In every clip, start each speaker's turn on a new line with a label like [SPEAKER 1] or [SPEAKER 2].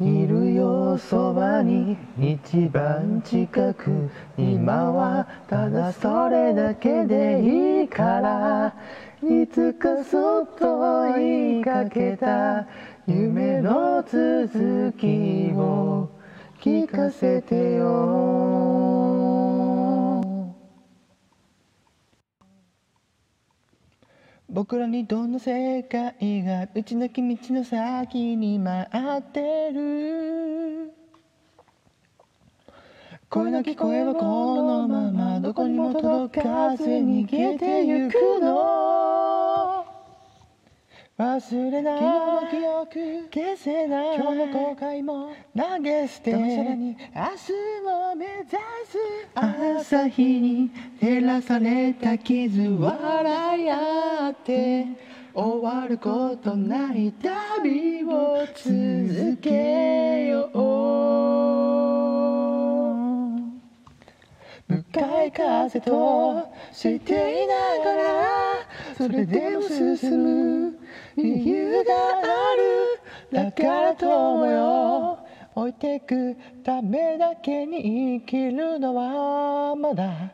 [SPEAKER 1] いるよそばに一番近く今はただそれだけでいいからいつかそっと言いかけた夢の続きを聞かせてよ。僕らにどんな世界がうちなき道の先に待ってる。声の聞こえはこのままどこにも届かず逃げてゆくの。忘れない。昨日の記憶消せない。今日の後悔も投げ捨て。でもさらに明日を目指す。朝日に照らされた傷笑い合って。終わることない旅を続けよう。向かい風としていながらそれでも進む理由がある。だから友よ。置いてくためだけに生きるのはまだ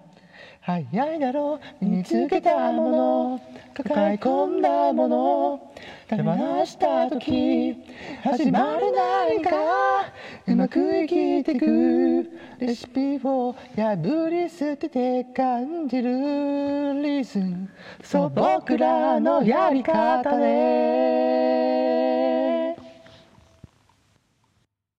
[SPEAKER 1] 早いだろう。身につけたもの。抱え込んだもの。手放した時。始まる何か。うまく生きてく。レシピを破り捨てて感じる。リズム。そう僕らのやり方で